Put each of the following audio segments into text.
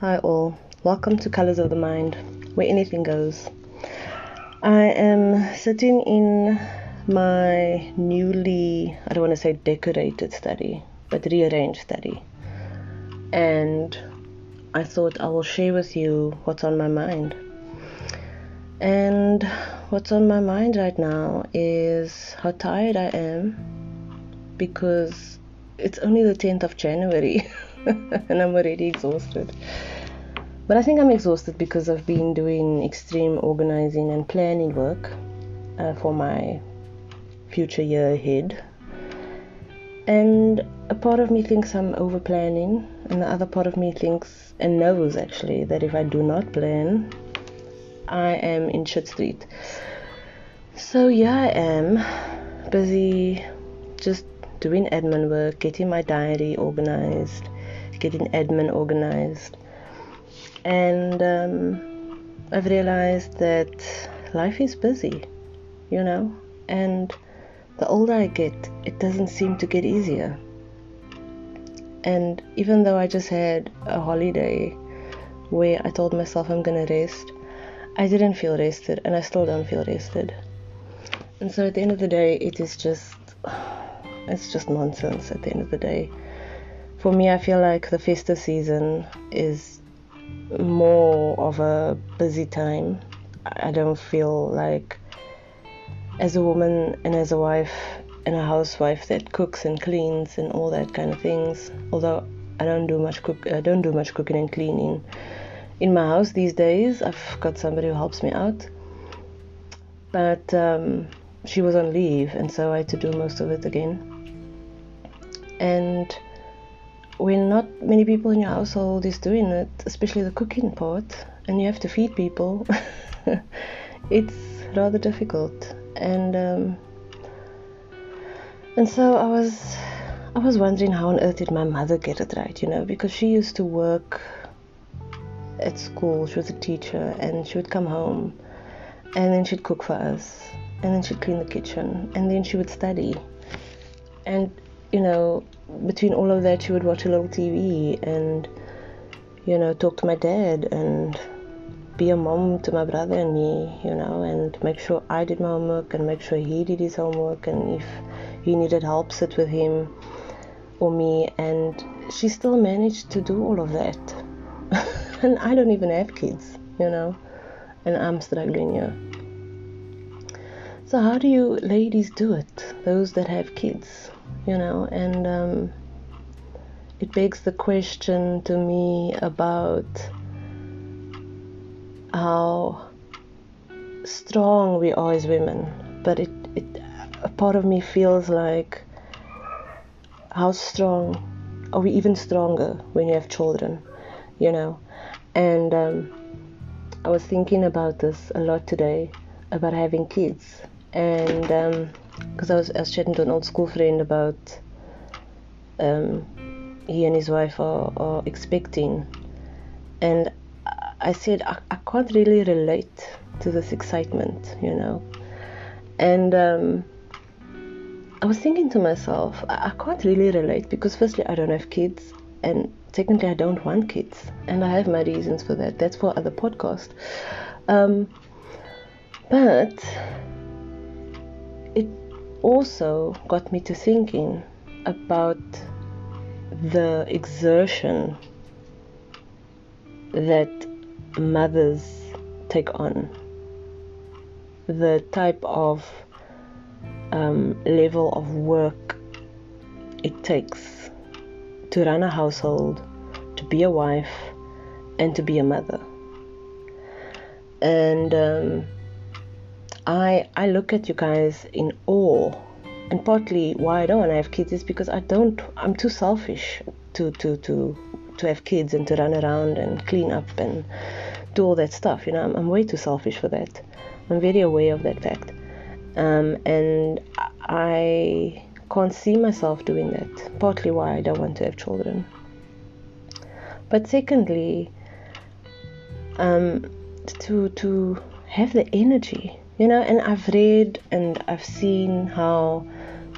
Hi, all. Welcome to Colors of the Mind, where anything goes. I am sitting in my newly, I don't want to say decorated study, but rearranged study. And I thought I will share with you what's on my mind. And what's on my mind right now is how tired I am because it's only the 10th of January. and I'm already exhausted. But I think I'm exhausted because I've been doing extreme organizing and planning work uh, for my future year ahead. And a part of me thinks I'm over planning, and the other part of me thinks and knows actually that if I do not plan, I am in shit street. So, yeah, I am busy just doing admin work, getting my diary organized getting admin organized. And um, I've realized that life is busy, you know, and the older I get, it doesn't seem to get easier. And even though I just had a holiday where I told myself I'm gonna rest, I didn't feel rested and I still don't feel rested. And so at the end of the day, it is just, it's just nonsense at the end of the day for me, I feel like the festive season is more of a busy time. I don't feel like, as a woman and as a wife and a housewife that cooks and cleans and all that kind of things. Although I don't do much cook, I don't do much cooking and cleaning in my house these days. I've got somebody who helps me out, but um, she was on leave, and so I had to do most of it again. And when not many people in your household is doing it, especially the cooking part, and you have to feed people, it's rather difficult. And um, and so I was I was wondering how on earth did my mother get it right, you know, because she used to work at school. She was a teacher, and she would come home, and then she'd cook for us, and then she'd clean the kitchen, and then she would study, and you know between all of that, she would watch a little TV and, you know, talk to my dad and be a mom to my brother and me, you know, and make sure I did my homework and make sure he did his homework and if he needed help, sit with him or me. And she still managed to do all of that. and I don't even have kids, you know, and I'm struggling here. So, how do you ladies do it? Those that have kids? You know, and um, it begs the question to me about how strong we are as women, but it, it a part of me feels like how strong are we even stronger when you have children, you know? And um, I was thinking about this a lot today about having kids, and um, because I was, I was chatting to an old school friend about um, he and his wife are, are expecting, and I said I, I can't really relate to this excitement, you know, and um, I was thinking to myself I, I can't really relate because firstly I don't have kids, and technically I don't want kids, and I have my reasons for that. That's for other podcast. Um, but it also got me to thinking about the exertion that mothers take on, the type of um, level of work it takes to run a household, to be a wife, and to be a mother. And um, I I look at you guys in awe, and partly why I don't want to have kids is because I don't. I'm too selfish to to to to have kids and to run around and clean up and do all that stuff. You know, I'm, I'm way too selfish for that. I'm very aware of that fact, um, and I can't see myself doing that. Partly why I don't want to have children. But secondly, um, to to have the energy you know and i've read and i've seen how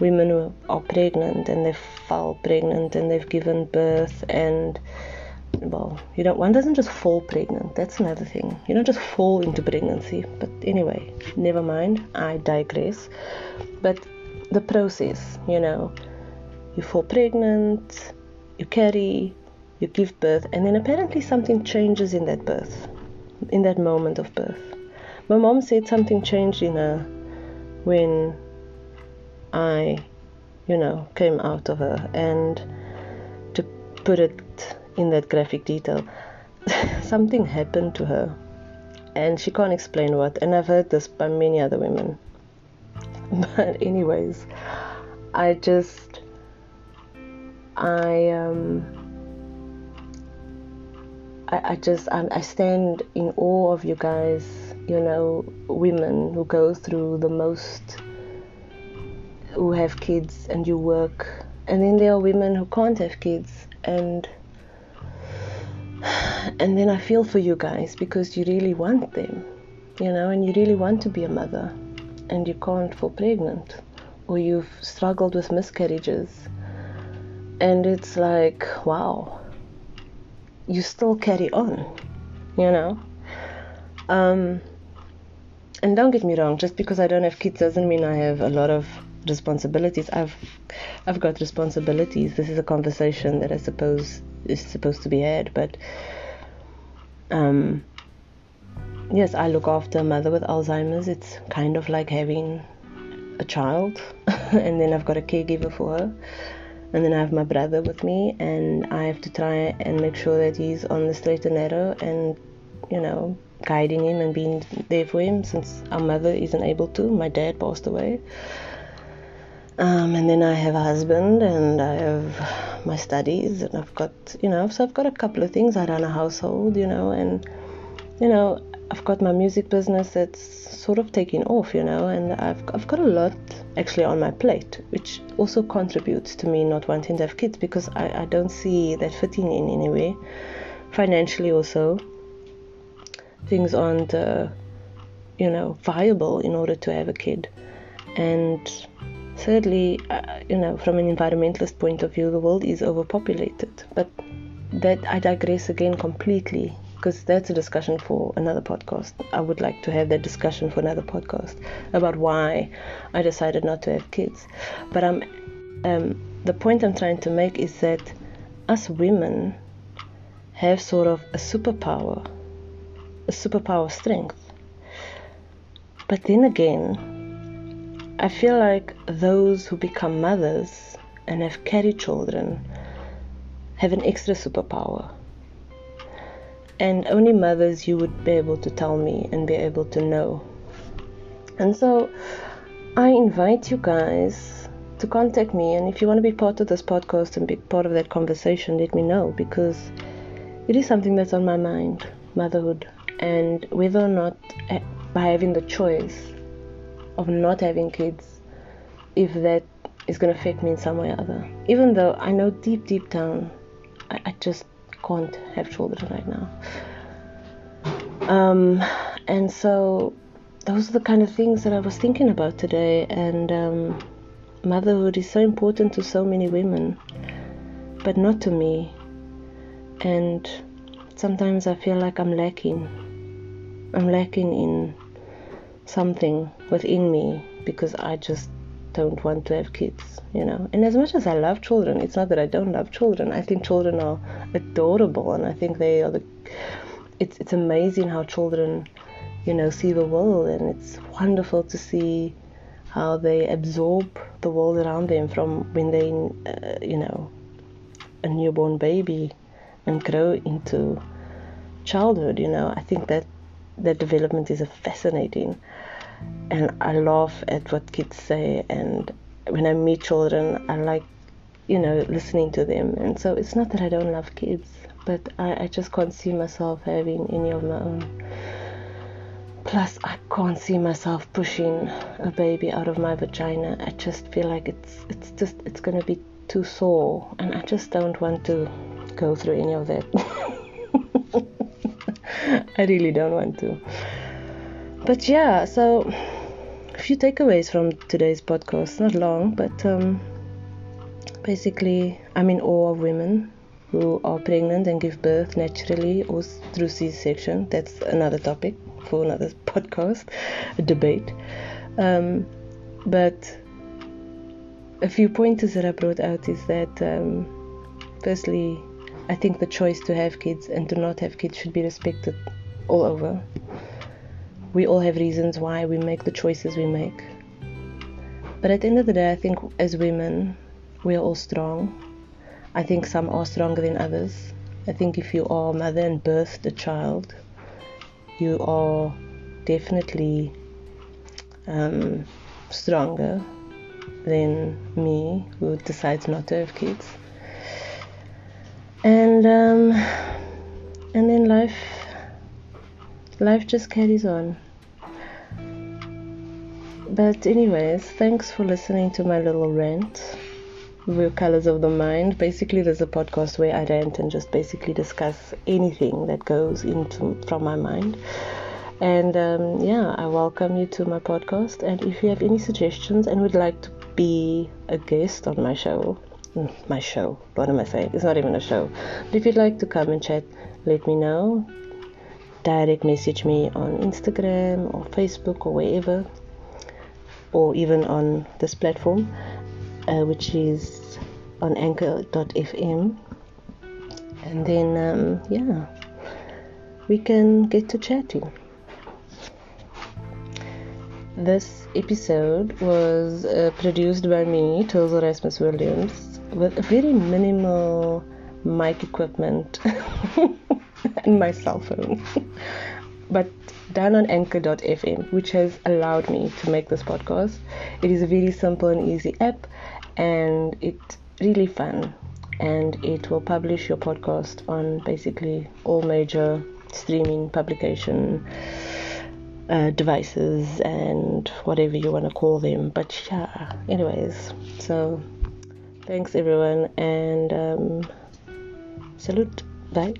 women are pregnant and they fall pregnant and they've given birth and well, you don't one doesn't just fall pregnant. That's another thing. You don't just fall into pregnancy. But anyway, never mind. I digress. But the process, you know, you fall pregnant, you carry, you give birth, and then apparently something changes in that birth, in that moment of birth. My mom said something changed in her when I, you know, came out of her, and to put it in that graphic detail. Something happened to her, and she can't explain what. And I've heard this by many other women. But, anyways, I just. I um I, I just I, I stand in awe of you guys you know women who go through the most who have kids and you work and then there are women who can't have kids and and then I feel for you guys because you really want them, you know, and you really want to be a mother and you can't fall pregnant or you've struggled with miscarriages. And it's like, wow, you still carry on, you know. Um, and don't get me wrong, just because I don't have kids doesn't mean I have a lot of responsibilities. I've I've got responsibilities. This is a conversation that I suppose is supposed to be had, but um, yes, I look after a mother with Alzheimer's. It's kind of like having a child, and then I've got a caregiver for her. And then I have my brother with me, and I have to try and make sure that he's on the straight and narrow and, you know, guiding him and being there for him since our mother isn't able to. My dad passed away. Um, and then I have a husband and I have my studies and I've got, you know, so I've got a couple of things. I run a household, you know, and, you know, I've got my music business that's sort of taking off, you know, and I've, I've got a lot actually on my plate, which also contributes to me not wanting to have kids because I, I don't see that fitting in anyway. Financially, also, things aren't, uh, you know, viable in order to have a kid. And Thirdly, uh, you know, from an environmentalist point of view, the world is overpopulated. But that I digress again completely because that's a discussion for another podcast. I would like to have that discussion for another podcast about why I decided not to have kids. But I'm, um, the point I'm trying to make is that us women have sort of a superpower, superpower strength. But then again, I feel like those who become mothers and have carried children have an extra superpower. And only mothers you would be able to tell me and be able to know. And so I invite you guys to contact me. And if you want to be part of this podcast and be part of that conversation, let me know because it is something that's on my mind motherhood. And whether or not eh, by having the choice of not having kids if that is going to affect me in some way or other. Even though I know deep, deep down, I, I just can't have children right now. Um, and so those are the kind of things that I was thinking about today. And um, motherhood is so important to so many women, but not to me. And sometimes I feel like I'm lacking. I'm lacking in something within me because I just don't want to have kids, you know. And as much as I love children, it's not that I don't love children. I think children are adorable, and I think they are the. It's it's amazing how children, you know, see the world, and it's wonderful to see how they absorb the world around them from when they, uh, you know, a newborn baby, and grow into childhood. You know, I think that that development is fascinating and I laugh at what kids say and when I meet children I like you know listening to them. And so it's not that I don't love kids but I, I just can't see myself having any of my own. Plus I can't see myself pushing a baby out of my vagina. I just feel like it's it's just it's gonna be too sore and I just don't want to go through any of that I really don't want to but yeah, so a few takeaways from today's podcast. Not long, but um, basically, I'm in awe of women who are pregnant and give birth naturally or through C-section. That's another topic for another podcast, a debate. Um, but a few pointers that I brought out is that, um, firstly, I think the choice to have kids and to not have kids should be respected all over. We all have reasons why we make the choices we make. But at the end of the day, I think as women, we are all strong. I think some are stronger than others. I think if you are a mother and birthed a child, you are definitely um, stronger than me who decides not to have kids. And um, and then life life just carries on. But anyways, thanks for listening to my little rant with colors of the mind. Basically, there's a podcast where I rant and just basically discuss anything that goes into from my mind. And um, yeah, I welcome you to my podcast. And if you have any suggestions and would like to be a guest on my show, my show, what am I saying? It's not even a show. But if you'd like to come and chat, let me know. Direct message me on Instagram or Facebook or wherever or even on this platform, uh, which is on anchor.fm. And then, um, yeah, we can get to chatting. This episode was uh, produced by me, Tozel Rasmus Williams, with very minimal mic equipment and my cell phone. but done on anchor.fm, which has allowed me to make this podcast. It is a very simple and easy app, and it's really fun. And it will publish your podcast on basically all major streaming publication uh, devices and whatever you want to call them. But yeah, anyways, so thanks everyone, and um, salute. Bye.